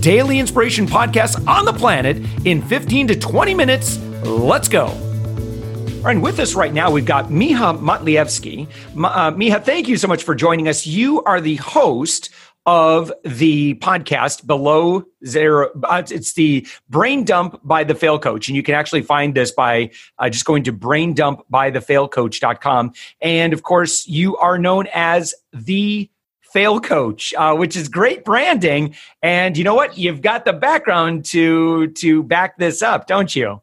daily inspiration podcast on the planet in 15 to 20 minutes. Let's go. And with us right now, we've got Miha Matlievski. Uh, Miha, thank you so much for joining us. You are the host of the podcast below zero uh, it's the brain dump by the fail coach and you can actually find this by uh, just going to braindump by the fail braindumpbythefailcoach.com and of course you are known as the fail coach, uh, which is great branding. And you know what? You've got the background to to back this up, don't you?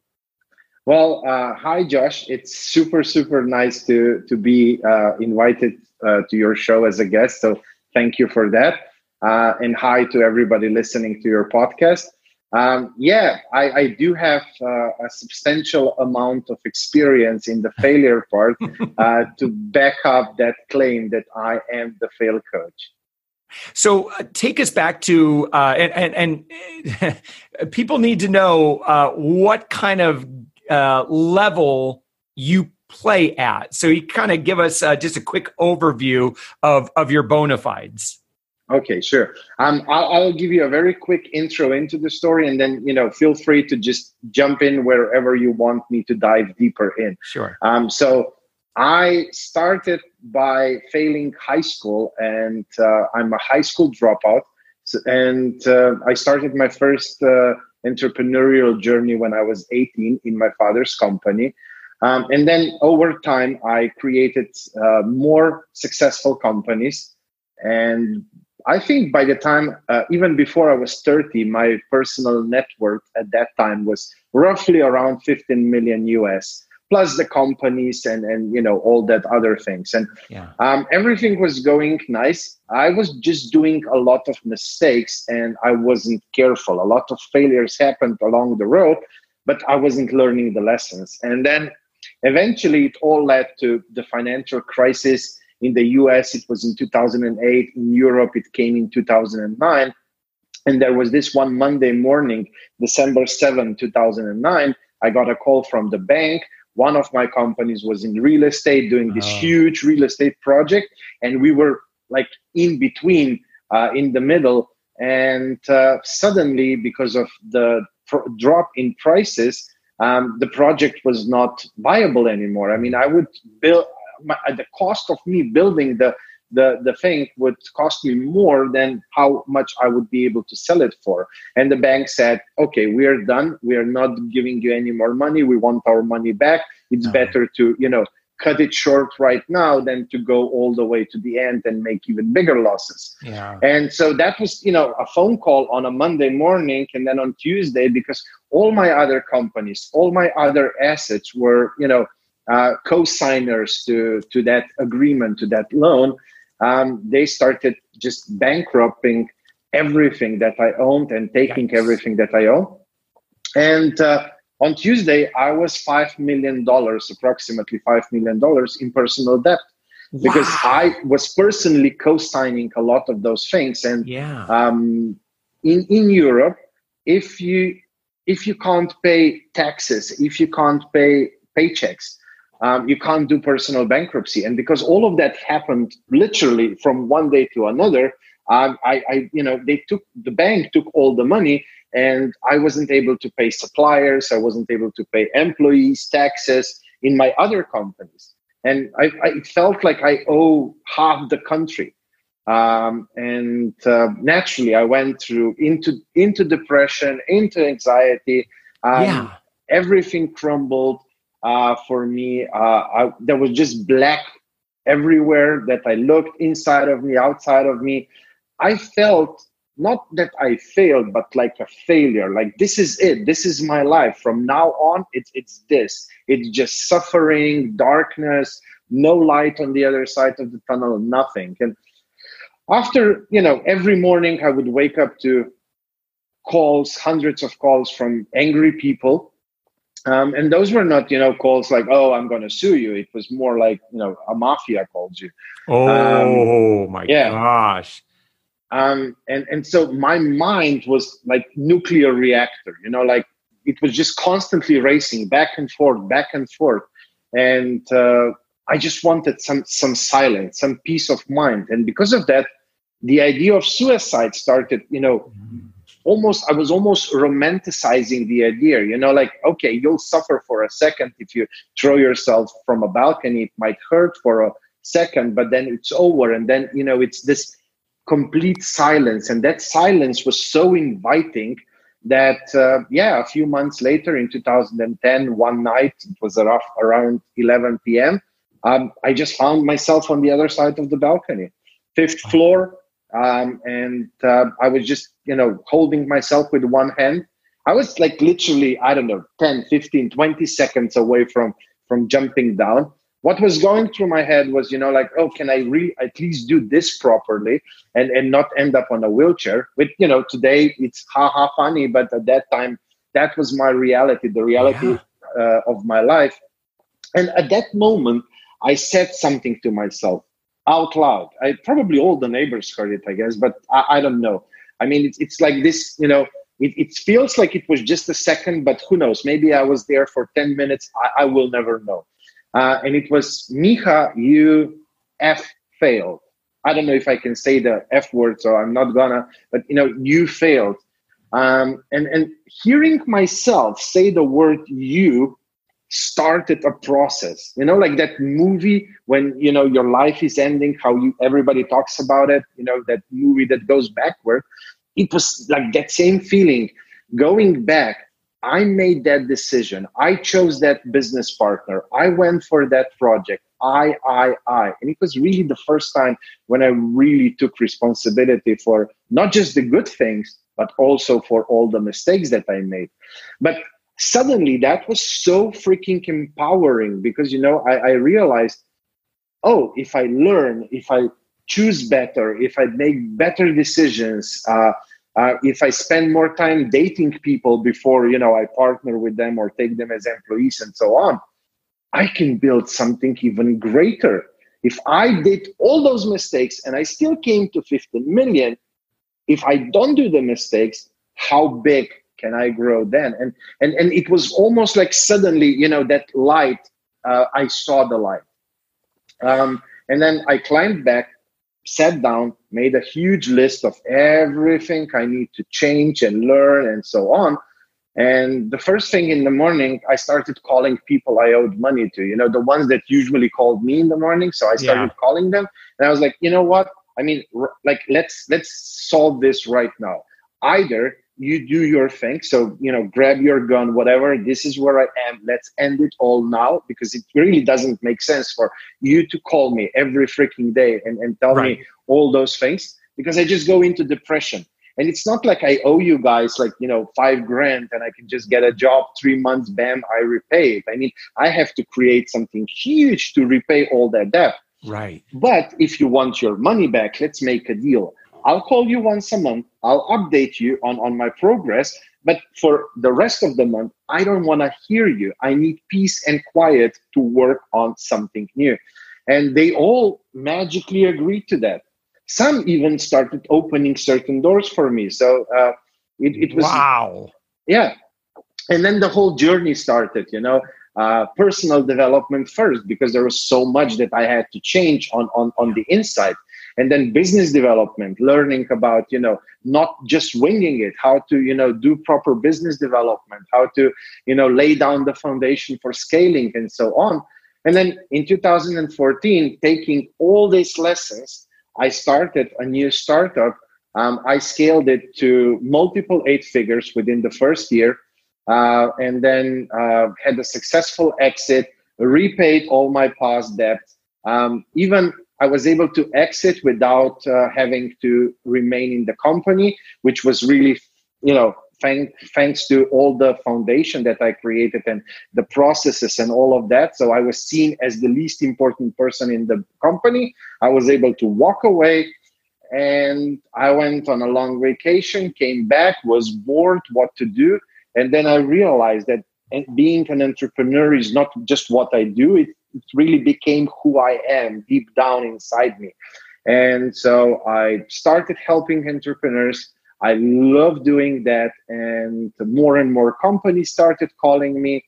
Well, uh, hi Josh. It's super super nice to to be uh, invited uh, to your show as a guest. So thank you for that. Uh, and hi to everybody listening to your podcast. Um, yeah, I, I, do have uh, a substantial amount of experience in the failure part uh, to back up that claim that I am the fail coach. So uh, take us back to uh, and, and, and people need to know uh, what kind of uh, level you play at. So you kind of give us just a quick overview of of your bona fides. Okay, sure. Um, I'll, I'll, give you a very quick intro into the story, and then you know, feel free to just jump in wherever you want me to dive deeper in. Sure. Um, so I started by failing high school, and uh, I'm a high school dropout. So, and uh, I started my first uh, entrepreneurial journey when I was 18 in my father's company. Um, and then over time, I created uh, more successful companies and I think by the time, uh, even before I was 30, my personal net worth at that time was roughly around 15 million US, plus the companies and, and you know, all that other things. And yeah. um, everything was going nice. I was just doing a lot of mistakes and I wasn't careful. A lot of failures happened along the road, but I wasn't learning the lessons. And then eventually it all led to the financial crisis in the US, it was in 2008. In Europe, it came in 2009. And there was this one Monday morning, December 7, 2009. I got a call from the bank. One of my companies was in real estate doing this oh. huge real estate project. And we were like in between, uh, in the middle. And uh, suddenly, because of the pr- drop in prices, um, the project was not viable anymore. I mean, I would build, my, uh, the cost of me building the the the thing would cost me more than how much I would be able to sell it for. And the bank said, "Okay, we are done. We are not giving you any more money. We want our money back. It's no. better to you know." cut it short right now than to go all the way to the end and make even bigger losses. Yeah. And so that was, you know, a phone call on a Monday morning and then on Tuesday because all my other companies, all my other assets were, you know, uh, co-signers to to that agreement to that loan um, they started just bankrupting everything that i owned and taking yes. everything that i own and uh, on tuesday i was five million dollars approximately five million dollars in personal debt wow. because i was personally co-signing a lot of those things and yeah. um, in in europe if you if you can't pay taxes if you can't pay paychecks um, you can't do personal bankruptcy. And because all of that happened literally from one day to another, um, I, I, you know, they took the bank took all the money, and I wasn't able to pay suppliers. I wasn't able to pay employees, taxes in my other companies, and I, I felt like I owe half the country. Um, and uh, naturally, I went through into into depression, into anxiety. Um, yeah. Everything crumbled uh, for me. Uh, I, there was just black everywhere that I looked inside of me, outside of me. I felt not that I failed, but like a failure. Like this is it. This is my life. From now on, it's it's this. It's just suffering, darkness, no light on the other side of the tunnel, nothing. And after you know, every morning I would wake up to calls, hundreds of calls from angry people. Um, and those were not, you know, calls like, "Oh, I'm going to sue you." It was more like, you know, a mafia called you. Oh um, my yeah. gosh! Um, and and so my mind was like nuclear reactor. You know, like it was just constantly racing back and forth, back and forth, and uh, I just wanted some some silence, some peace of mind, and because of that, the idea of suicide started. You know, almost I was almost romanticizing the idea. You know, like okay, you'll suffer for a second if you throw yourself from a balcony. It might hurt for a second, but then it's over, and then you know it's this complete silence, and that silence was so inviting that uh, yeah a few months later in 2010 one night it was around 11 p.m um, I just found myself on the other side of the balcony, fifth floor. Um, and uh, I was just, you know, holding myself with one hand. I was like literally, I don't know, 10, 15, 20 seconds away from from jumping down. What was going through my head was, you know, like, oh, can I really at least do this properly and, and not end up on a wheelchair? With, you know, today it's haha funny, but at that time, that was my reality, the reality yeah. uh, of my life. And at that moment, I said something to myself out loud. I probably all the neighbors heard it, I guess, but I, I don't know. I mean, it's, it's like this, you know, it, it, feels like it was just a second, but who knows? Maybe I was there for 10 minutes. I, I will never know. Uh, and it was, Miha, you F failed. I don't know if I can say the F word, so I'm not gonna, but you know, you failed. Um, and, and hearing myself say the word you started a process. You know like that movie when you know your life is ending how you everybody talks about it you know that movie that goes backward. It was like that same feeling. Going back i made that decision. I chose that business partner. I went for that project. I i i. And it was really the first time when i really took responsibility for not just the good things but also for all the mistakes that i made. But suddenly that was so freaking empowering because you know I, I, realized oh if i learn if i choose better if i make better decisions uh, uh, if i spend more time dating people before you know i partner with them or take them as employees and so on i can build something even greater. If i did all those mistakes and i still came to 15 million if i don't do the mistakes how big can I grow then? And and and it was almost like suddenly, you know, that light. Uh, I saw the light, um, and then I climbed back, sat down, made a huge list of everything I need to change and learn, and so on. And the first thing in the morning, I started calling people I owed money to. You know, the ones that usually called me in the morning. So I started yeah. calling them, and I was like, you know what? I mean, like let's let's solve this right now. Either you do your thing. So, you know, grab your gun, whatever. This is where I am. Let's end it all now because it really doesn't make sense for you to call me every freaking day and, and tell right. me all those things because I just go into depression. And it's not like I owe you guys like, you know, five grand and I can just get a job three months, bam, I repay it. I mean, I have to create something huge to repay all that debt. Right. But if you want your money back, let's make a deal. I'll call you once a month. I'll update you on, on my progress. But for the rest of the month, I don't want to hear you. I need peace and quiet to work on something new. And they all magically agreed to that. Some even started opening certain doors for me. So uh, it, it was. Wow. Yeah. And then the whole journey started, you know. Uh, personal development first because there was so much that I had to change on on on the inside and then business development learning about you know not just winging it how to you know do proper business development how to you know lay down the foundation for scaling and so on. And then in 2014 taking all these lessons i started a new startup. Um, i scaled it to multiple eight figures within the first year uh, and then uh, had a successful exit repaid all my past debt. Um, even I was able to exit without uh, having to remain in the company, which was really, you know, thank, thanks to all the foundation that I created and the processes and all of that. So I was seen as the least important person in the company. I was able to walk away and I went on a long vacation, came back, was bored what to do. And then I realized that being an entrepreneur is not just what I do, it, it really became who I am deep down inside me. And so I started helping entrepreneurs. I love doing that. And more and more companies started calling me.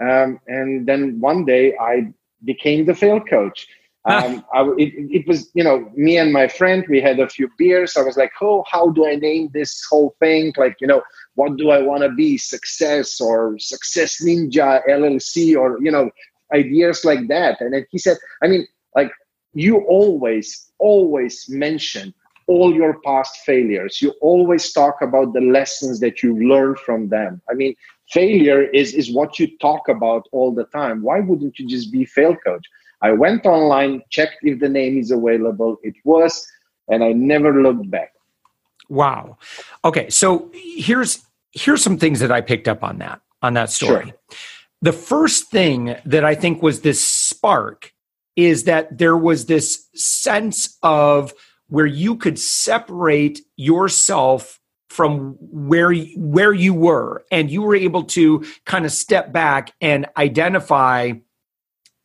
Um, and then one day I became the fail coach. Um, I, it, it, was, you know, me and my friend, we had a few beers. I was like, oh, how do I name this whole thing? Like, you know, what do I want to be? Success or Success Ninja LLC or, you know, ideas like that. And then he said, I mean, like, you always, always mention all your past failures. You always talk about the lessons that you learned from them. I mean, failure is, is what you talk about all the time. Why wouldn't you just be fail coach? I went online, checked if the name is available. It was, and I never looked back. Wow. Okay, so here's here's some things that I picked up on that on that story. Sure. The first thing that I think was this spark is that there was this sense of where you could separate yourself from where where you were and you were able to kind of step back and identify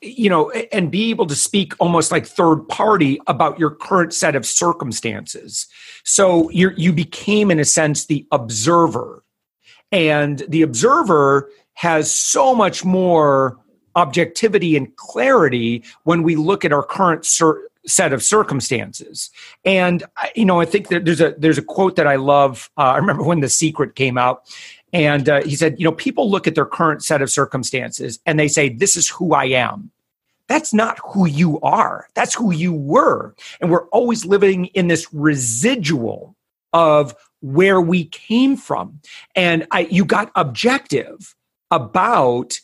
you know and be able to speak almost like third party about your current set of circumstances. So you you became in a sense the observer. And the observer has so much more objectivity and clarity when we look at our current set of circumstances and you know i think that there's a there's a quote that i love uh, i remember when the secret came out and uh, he said you know people look at their current set of circumstances and they say this is who i am that's not who you are. That's who you were. And we're always living in this residual of where we came from. And I, you got objective about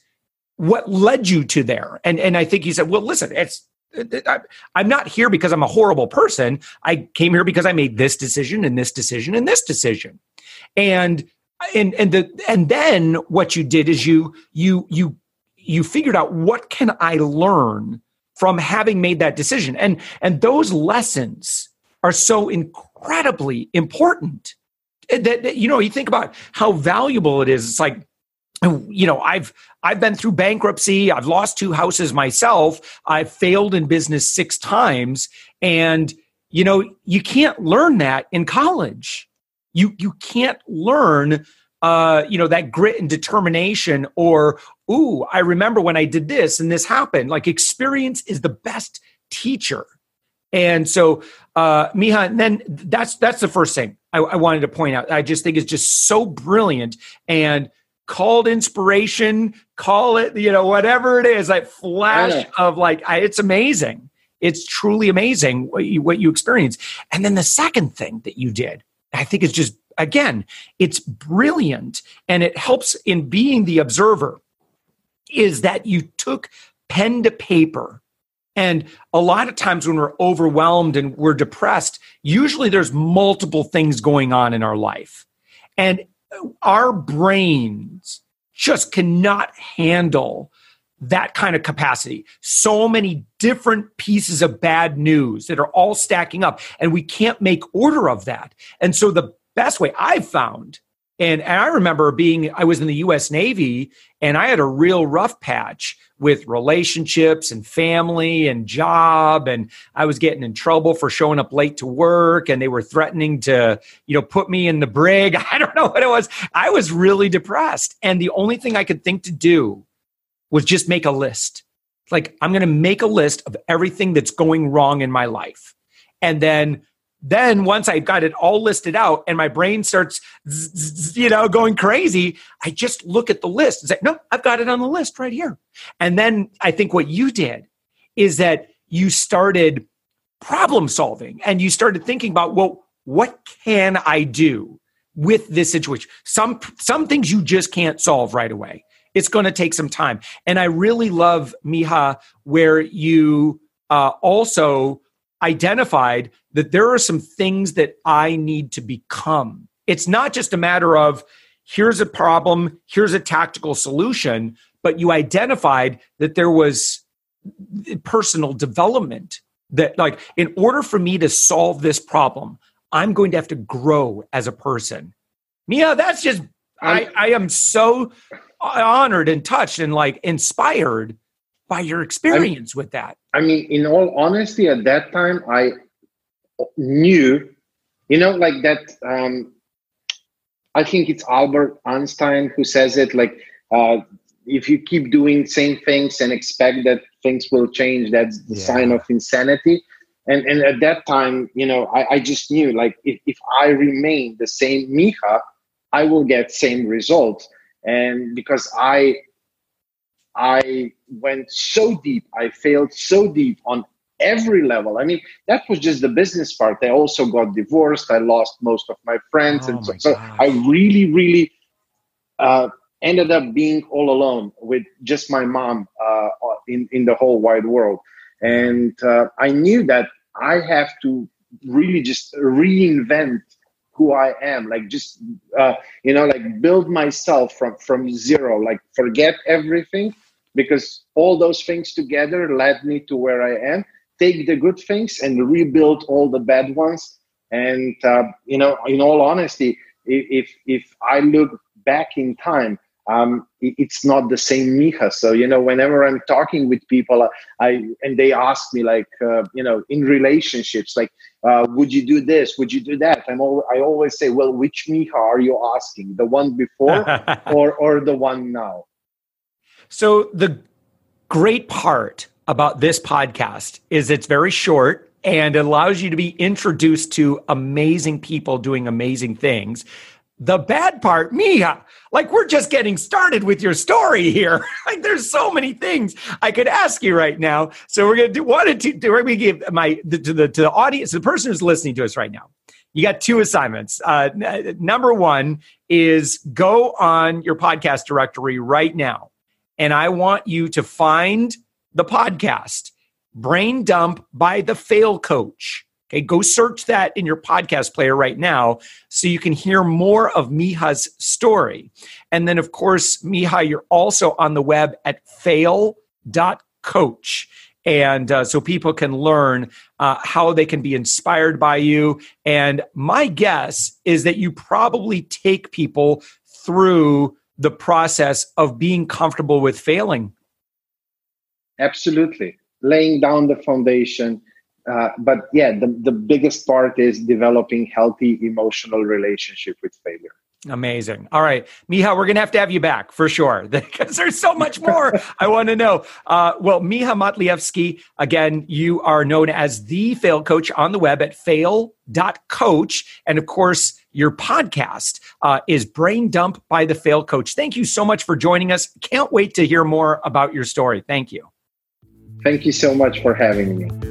what led you to there. And, and I think you said, well, listen, it's, I'm not here because I'm a horrible person. I came here because I made this decision and this decision and this decision. And and and the and then what you did is you you you you figured out what can I learn from having made that decision. And and those lessons are so incredibly important that, that you know you think about how valuable it is. It's like you know i've i've been through bankruptcy i've lost two houses myself i've failed in business six times and you know you can't learn that in college you you can't learn uh, you know, that grit and determination, or, ooh, I remember when I did this and this happened. Like experience is the best teacher. And so, uh, Miha, and then that's that's the first thing I, I wanted to point out. I just think it's just so brilliant and called inspiration, call it, you know, whatever it is, like flash of like, I, it's amazing. It's truly amazing what you, what you experience. And then the second thing that you did, I think is just again, it's brilliant and it helps in being the observer is that you took pen to paper. And a lot of times when we're overwhelmed and we're depressed, usually there's multiple things going on in our life. And our brains just cannot handle that kind of capacity. So many different pieces of bad news that are all stacking up, and we can't make order of that. And so the best way I've found. And, and I remember being, I was in the US Navy and I had a real rough patch with relationships and family and job. And I was getting in trouble for showing up late to work and they were threatening to, you know, put me in the brig. I don't know what it was. I was really depressed. And the only thing I could think to do was just make a list. Like, I'm going to make a list of everything that's going wrong in my life. And then then once I've got it all listed out and my brain starts, you know, going crazy, I just look at the list and say, no, I've got it on the list right here. And then I think what you did is that you started problem solving and you started thinking about, well, what can I do with this situation? Some, some things you just can't solve right away. It's going to take some time. And I really love Miha where you uh, also identified that there are some things that I need to become. It's not just a matter of here's a problem, here's a tactical solution, but you identified that there was personal development that like in order for me to solve this problem, I'm going to have to grow as a person. Miha, that's just I, I am so honored and touched and like inspired by your experience I, with that. I mean, in all honesty, at that time, I knew, you know, like that. Um, I think it's Albert Einstein who says it like, uh, if you keep doing same things and expect that things will change, that's the yeah. sign of insanity. And, and at that time, you know, I, I just knew like if, if I remain the same Miha, I will get same results. And because I I went so deep, I failed so deep on every level. I mean, that was just the business part. I also got divorced. I lost most of my friends, oh and so, so, I really, really uh, ended up being all alone with just my mom uh, in in the whole wide world. And uh, I knew that I have to really just reinvent who I am, like just uh, you know, like build myself from from zero, like forget everything because all those things together led me to where I am. Take the good things and rebuild all the bad ones. And uh, you know, in all honesty, if if I look back in time, um, it's not the same Miha. So you know, whenever I'm talking with people, I and they ask me like, uh, you know, in relationships, like, uh, would you do this? Would you do that? I'm al- I always say, well, which Miha are you asking? The one before or or the one now? So the great part about this podcast is it's very short and it allows you to be introduced to amazing people doing amazing things. The bad part, Miha, like we're just getting started with your story here. like there's so many things I could ask you right now. So we're gonna do wanted to do we're gonna give my the, to the to the audience, the person who's listening to us right now. You got two assignments. Uh, n- number one is go on your podcast directory right now, and I want you to find the podcast Brain Dump by the Fail Coach. Okay, go search that in your podcast player right now so you can hear more of Miha's story. And then, of course, Miha, you're also on the web at fail.coach. And uh, so people can learn uh, how they can be inspired by you. And my guess is that you probably take people through the process of being comfortable with failing. Absolutely. Laying down the foundation, uh, but yeah, the, the biggest part is developing healthy emotional relationship with failure. Amazing. All right, Miha, we're going to have to have you back for sure because there's so much more I want to know. Uh, well, Miha Matlievski, again, you are known as the fail coach on the web at fail.coach. And of course, your podcast uh, is Brain Dump by the Fail Coach. Thank you so much for joining us. Can't wait to hear more about your story. Thank you. Thank you so much for having me.